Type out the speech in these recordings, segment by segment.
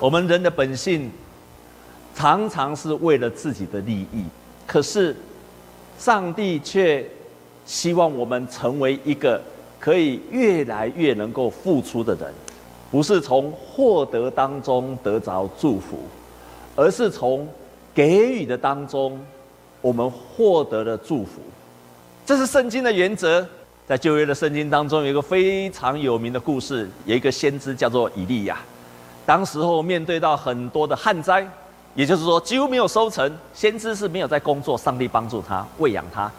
我们人的本性常常是为了自己的利益，可是上帝却希望我们成为一个可以越来越能够付出的人，不是从获得当中得着祝福，而是从给予的当中我们获得了祝福。这是圣经的原则。在旧约的圣经当中，有一个非常有名的故事，有一个先知叫做以利亚。当时候面对到很多的旱灾，也就是说几乎没有收成，先知是没有在工作，上帝帮助他喂养他，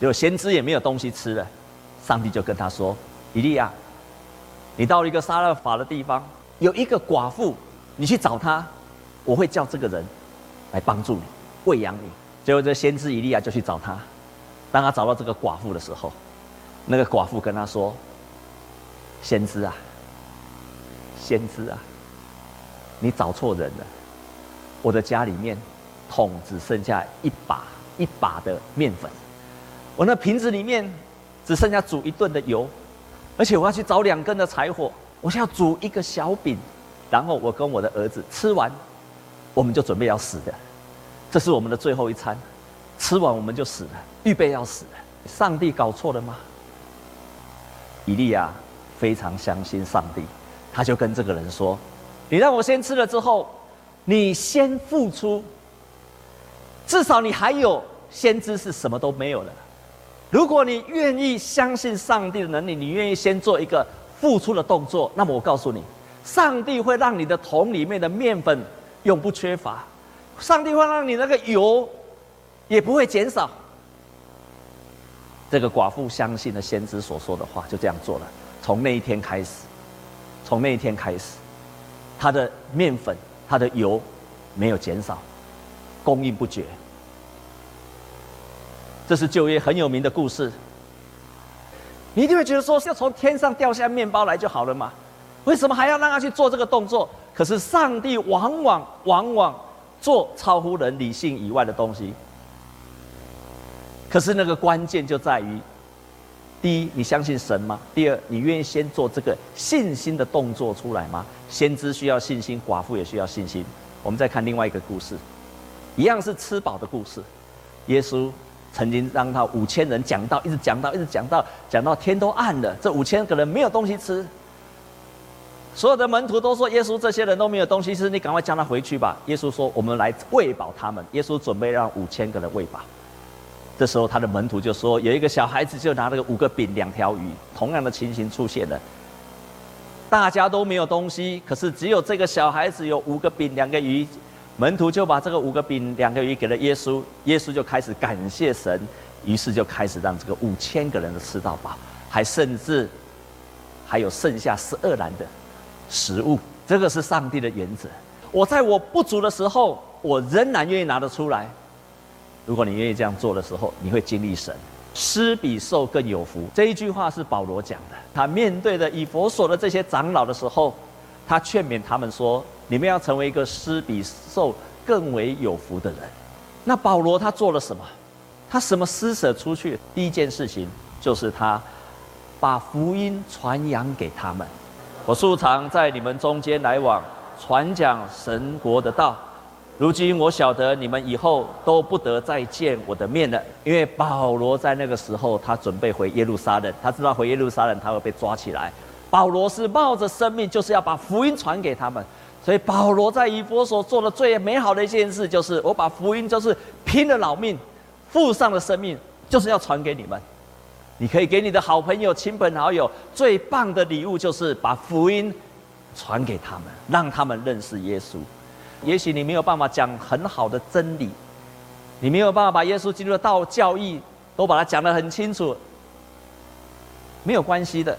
就先知也没有东西吃了，上帝就跟他说：“以利亚，你到一个撒勒法的地方，有一个寡妇，你去找她，我会叫这个人来帮助你喂养你。”结果这先知以利亚就去找他，当他找到这个寡妇的时候。那个寡妇跟他说：“先知啊，先知啊，你找错人了。我的家里面桶只剩下一把一把的面粉，我那瓶子里面只剩下煮一顿的油，而且我要去找两根的柴火，我想要煮一个小饼，然后我跟我的儿子吃完，我们就准备要死的。这是我们的最后一餐，吃完我们就死了，预备要死了。上帝搞错了吗？”以利亚非常相信上帝，他就跟这个人说：“你让我先吃了之后，你先付出，至少你还有先知是什么都没有了。如果你愿意相信上帝的能力，你愿意先做一个付出的动作，那么我告诉你，上帝会让你的桶里面的面粉永不缺乏，上帝会让你那个油也不会减少。”这个寡妇相信了先知所说的话，就这样做了。从那一天开始，从那一天开始，他的面粉、他的油没有减少，供应不绝。这是旧约很有名的故事。你一定会觉得说，要从天上掉下面包来就好了嘛？为什么还要让他去做这个动作？可是上帝往往往往做超乎人理性以外的东西。可是那个关键就在于，第一，你相信神吗？第二，你愿意先做这个信心的动作出来吗？先知需要信心，寡妇也需要信心。我们再看另外一个故事，一样是吃饱的故事。耶稣曾经让他五千人讲到，一直讲到，一直讲到，讲到天都暗了，这五千个人没有东西吃。所有的门徒都说：“耶稣，这些人都没有东西吃，你赶快叫他回去吧。”耶稣说：“我们来喂饱他们。”耶稣准备让五千个人喂饱。这时候，他的门徒就说：“有一个小孩子就拿了个五个饼、两条鱼，同样的情形出现了。大家都没有东西，可是只有这个小孩子有五个饼、两个鱼。门徒就把这个五个饼、两个鱼给了耶稣，耶稣就开始感谢神，于是就开始让这个五千个人都吃到饱，还甚至还有剩下十二篮的食物。这个是上帝的原则。我在我不足的时候，我仍然愿意拿得出来。”如果你愿意这样做的时候，你会经历神，施比受更有福。这一句话是保罗讲的。他面对的以弗所的这些长老的时候，他劝勉他们说：“你们要成为一个施比受更为有福的人。”那保罗他做了什么？他什么施舍出去？第一件事情就是他把福音传扬给他们。我素常在你们中间来往，传讲神国的道。如今我晓得你们以后都不得再见我的面了，因为保罗在那个时候他准备回耶路撒冷，他知道回耶路撒冷他会被抓起来。保罗是冒着生命，就是要把福音传给他们。所以保罗在以弗所做的最美好的一件事，就是我把福音就是拼了老命，付上了生命，就是要传给你们。你可以给你的好朋友、亲朋好友最棒的礼物，就是把福音传给他们，让他们认识耶稣。也许你没有办法讲很好的真理，你没有办法把耶稣基督的道教义都把它讲得很清楚，没有关系的。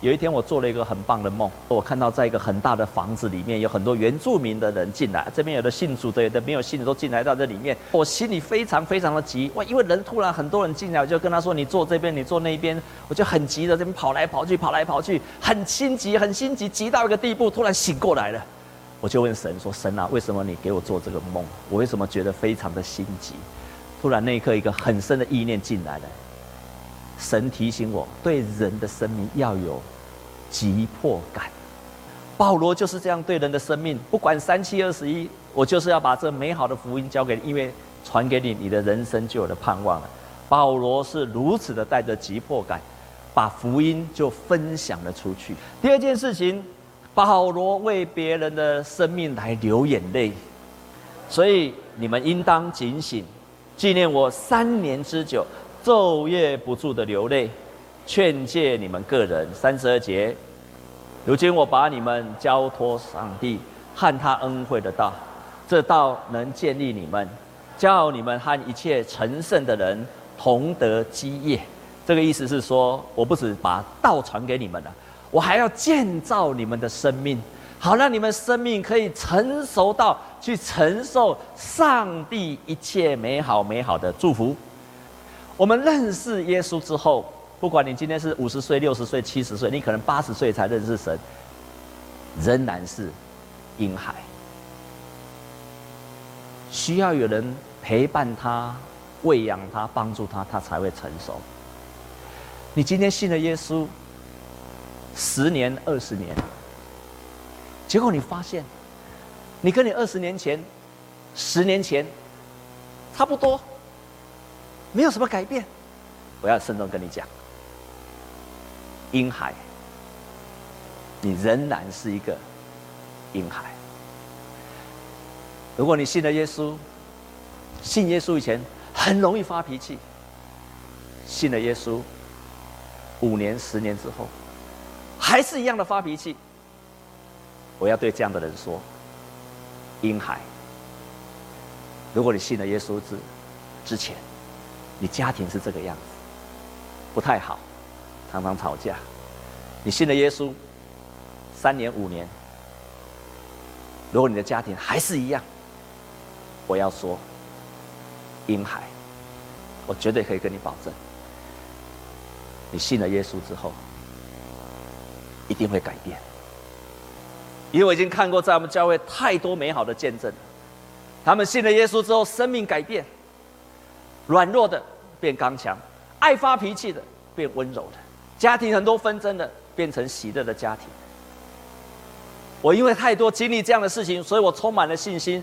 有一天我做了一个很棒的梦，我看到在一个很大的房子里面有很多原住民的人进来，这边有的信主的，有的没有信的都进来到这里面。我心里非常非常的急，哇！因为人突然很多人进来，我就跟他说：“你坐这边，你坐那边。”我就很急的这边跑来跑去，跑来跑去，很心急，很心急，急到一个地步，突然醒过来了。我就问神说：“神啊，为什么你给我做这个梦？我为什么觉得非常的心急？”突然那一刻，一个很深的意念进来了。神提醒我，对人的生命要有急迫感。保罗就是这样对人的生命，不管三七二十一，我就是要把这美好的福音交给你，因为传给你，你的人生就有了盼望了。保罗是如此的带着急迫感，把福音就分享了出去。第二件事情，保罗为别人的生命来流眼泪，所以你们应当警醒，纪念我三年之久，昼夜不住的流泪，劝诫你们个人。三十二节。如今我把你们交托上帝和他恩惠的道，这道能建立你们，叫你们和一切成圣的人同得基业。这个意思是说，我不止把道传给你们了，我还要建造你们的生命，好让你们生命可以成熟到去承受上帝一切美好美好的祝福。我们认识耶稣之后。不管你今天是五十岁、六十岁、七十岁，你可能八十岁才认识神，仍然是婴孩，需要有人陪伴他、喂养他、帮助他，他才会成熟。你今天信了耶稣十年、二十年，结果你发现，你跟你二十年前、十年前差不多，没有什么改变。我要慎重跟你讲。婴孩，你仍然是一个婴孩。如果你信了耶稣，信耶稣以前很容易发脾气，信了耶稣五年、十年之后，还是一样的发脾气。我要对这样的人说：婴孩，如果你信了耶稣之之前，你家庭是这个样子，不太好。常常吵架，你信了耶稣三年五年，如果你的家庭还是一样，我要说，婴孩，我绝对可以跟你保证，你信了耶稣之后，一定会改变，因为我已经看过在我们教会太多美好的见证，他们信了耶稣之后，生命改变，软弱的变刚强，爱发脾气的变温柔的。家庭很多纷争的，变成喜乐的家庭。我因为太多经历这样的事情，所以我充满了信心。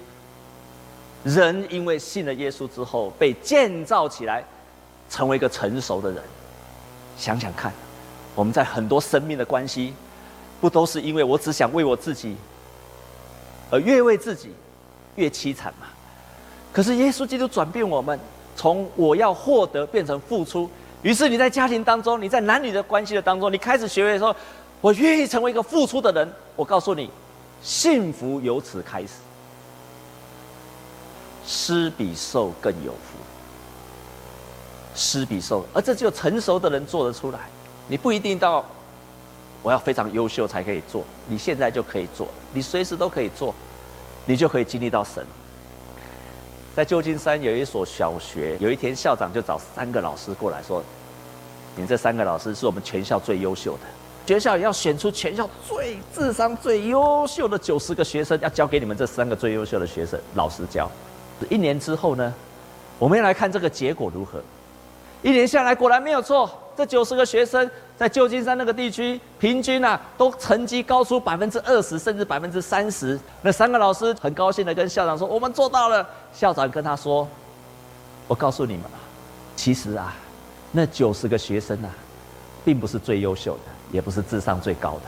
人因为信了耶稣之后，被建造起来，成为一个成熟的人。想想看，我们在很多生命的关系，不都是因为我只想为我自己，而越为自己越凄惨吗？可是耶稣基督转变我们，从我要获得变成付出。于是你在家庭当中，你在男女的关系的当中，你开始学会说：“我愿意成为一个付出的人。”我告诉你，幸福由此开始。施比受更有福。施比受，而这只有成熟的人做得出来。你不一定到我要非常优秀才可以做，你现在就可以做，你随时都可以做，你就可以经历到神。在旧金山有一所小学，有一天校长就找三个老师过来说：“你这三个老师是我们全校最优秀的，学校要选出全校最智商最优秀的九十个学生，要交给你们这三个最优秀的学生老师教。一年之后呢，我们要来看这个结果如何。一年下来，果然没有错。”这九十个学生在旧金山那个地区，平均啊都成绩高出百分之二十，甚至百分之三十。那三个老师很高兴的跟校长说：“我们做到了。”校长跟他说：“我告诉你们啊，其实啊，那九十个学生啊，并不是最优秀的，也不是智商最高的，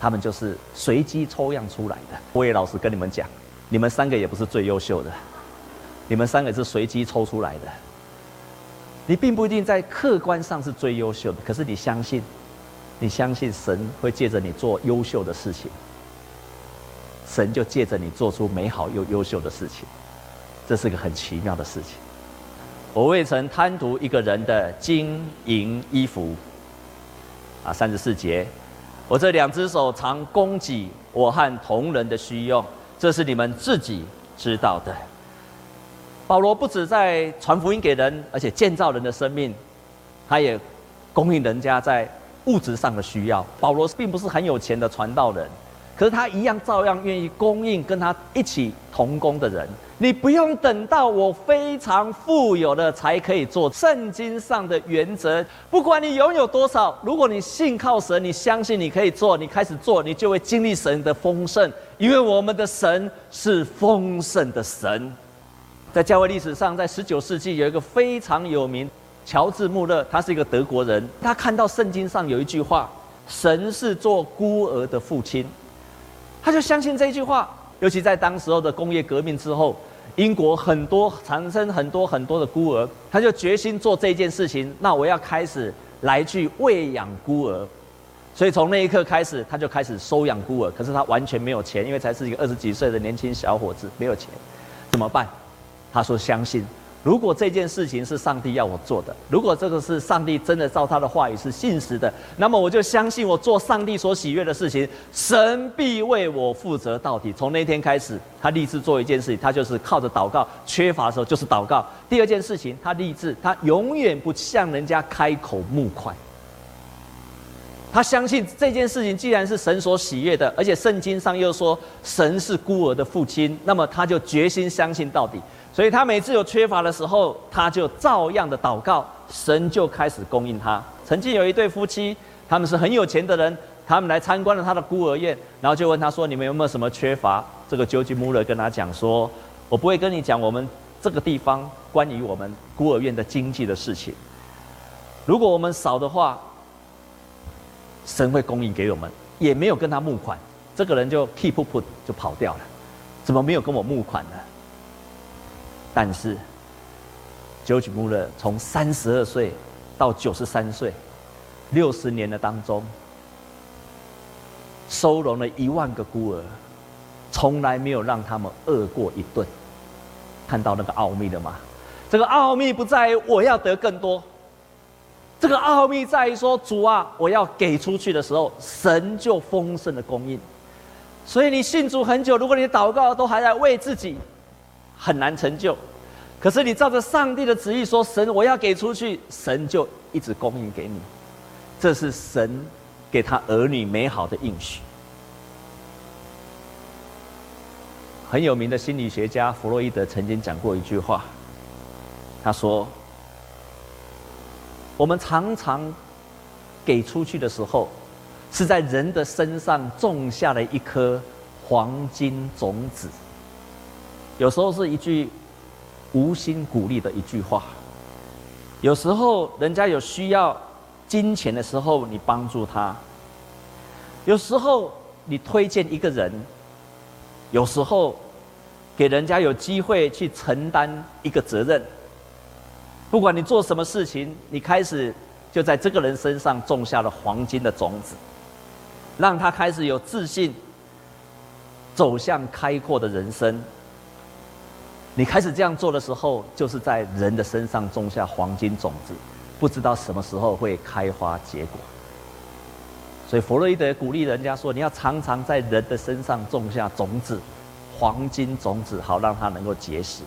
他们就是随机抽样出来的。我也老实跟你们讲，你们三个也不是最优秀的，你们三个是随机抽出来的。”你并不一定在客观上是最优秀的，可是你相信，你相信神会借着你做优秀的事情，神就借着你做出美好又优秀的事情，这是个很奇妙的事情。我未曾贪图一个人的金银衣服，啊，三十四节，我这两只手常供给我和同人的需用，这是你们自己知道的。保罗不止在传福音给人，而且建造人的生命，他也供应人家在物质上的需要。保罗并不是很有钱的传道人，可是他一样照样愿意供应跟他一起同工的人。你不用等到我非常富有了才可以做。圣经上的原则，不管你拥有多少，如果你信靠神，你相信你可以做，你开始做，你就会经历神的丰盛。因为我们的神是丰盛的神。在教会历史上，在十九世纪有一个非常有名，乔治·穆勒，他是一个德国人。他看到圣经上有一句话：“神是做孤儿的父亲。”他就相信这句话。尤其在当时候的工业革命之后。英国很多产生很多很多的孤儿，他就决心做这件事情。那我要开始来去喂养孤儿，所以从那一刻开始，他就开始收养孤儿。可是他完全没有钱，因为才是一个二十几岁的年轻小伙子，没有钱，怎么办？他说相信。如果这件事情是上帝要我做的，如果这个是上帝真的照他的话语是信实的，那么我就相信我做上帝所喜悦的事情，神必为我负责到底。从那天开始，他立志做一件事情，他就是靠着祷告，缺乏的时候就是祷告。第二件事情，他立志，他永远不向人家开口募款。他相信这件事情既然是神所喜悦的，而且圣经上又说神是孤儿的父亲，那么他就决心相信到底。所以他每次有缺乏的时候，他就照样的祷告，神就开始供应他。曾经有一对夫妻，他们是很有钱的人，他们来参观了他的孤儿院，然后就问他说：“你们有没有什么缺乏？”这个乔治·穆勒跟他讲说：“我不会跟你讲我们这个地方关于我们孤儿院的经济的事情。如果我们少的话，神会供应给我们。”也没有跟他募款，这个人就屁噗噗就跑掉了。怎么没有跟我募款呢？但是，九曲木勒从三十二岁到九十三岁，六十年的当中，收容了一万个孤儿，从来没有让他们饿过一顿。看到那个奥秘了吗？这个奥秘不在于我要得更多，这个奥秘在于说，主啊，我要给出去的时候，神就丰盛的供应。所以你信主很久，如果你祷告都还在为自己。很难成就，可是你照着上帝的旨意说，神我要给出去，神就一直供应给你，这是神给他儿女美好的应许。很有名的心理学家弗洛伊德曾经讲过一句话，他说：“我们常常给出去的时候，是在人的身上种下了一颗黄金种子。”有时候是一句无心鼓励的一句话，有时候人家有需要金钱的时候，你帮助他；有时候你推荐一个人；有时候给人家有机会去承担一个责任。不管你做什么事情，你开始就在这个人身上种下了黄金的种子，让他开始有自信，走向开阔的人生。你开始这样做的时候，就是在人的身上种下黄金种子，不知道什么时候会开花结果。所以弗洛伊德鼓励人家说：“你要常常在人的身上种下种子，黄金种子，好让它能够结实。”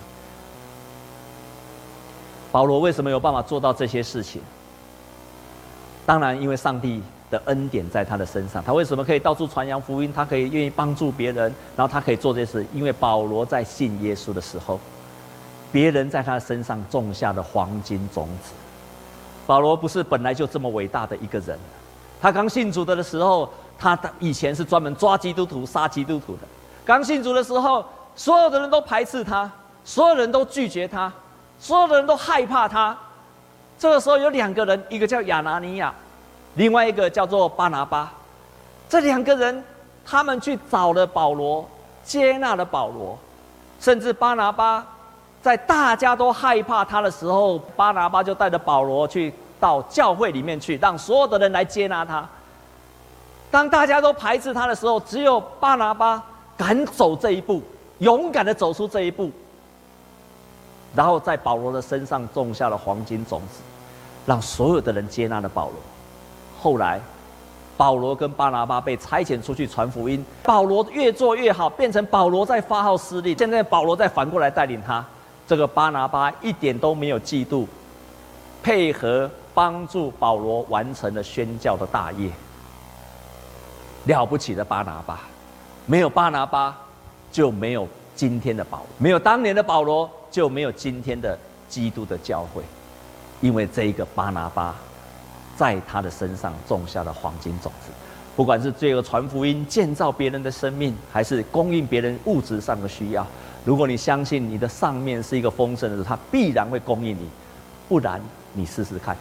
保罗为什么有办法做到这些事情？当然，因为上帝。的恩典在他的身上，他为什么可以到处传扬福音？他可以愿意帮助别人，然后他可以做这些事，因为保罗在信耶稣的时候，别人在他身上种下的黄金种子。保罗不是本来就这么伟大的一个人，他刚信主的的时候，他以前是专门抓基督徒、杀基督徒的。刚信主的时候，所有的人都排斥他，所有人都拒绝他，所有的人都害怕他。这个时候有两个人，一个叫亚拿尼亚。另外一个叫做巴拿巴，这两个人，他们去找了保罗，接纳了保罗，甚至巴拿巴在大家都害怕他的时候，巴拿巴就带着保罗去到教会里面去，让所有的人来接纳他。当大家都排斥他的时候，只有巴拿巴敢走这一步，勇敢的走出这一步，然后在保罗的身上种下了黄金种子，让所有的人接纳了保罗。后来，保罗跟巴拿巴被差遣出去传福音。保罗越做越好，变成保罗在发号施令。现在保罗再反过来带领他，这个巴拿巴一点都没有嫉妒，配合帮助保罗完成了宣教的大业。了不起的巴拿巴，没有巴拿巴，就没有今天的保罗；没有当年的保罗，就没有今天的基督的教会。因为这一个巴拿巴，在他的身上种下了黄金种子，不管是罪恶传福音、建造别人的生命，还是供应别人物质上的需要。如果你相信你的上面是一个丰盛的，他必然会供应你；不然，你试试看。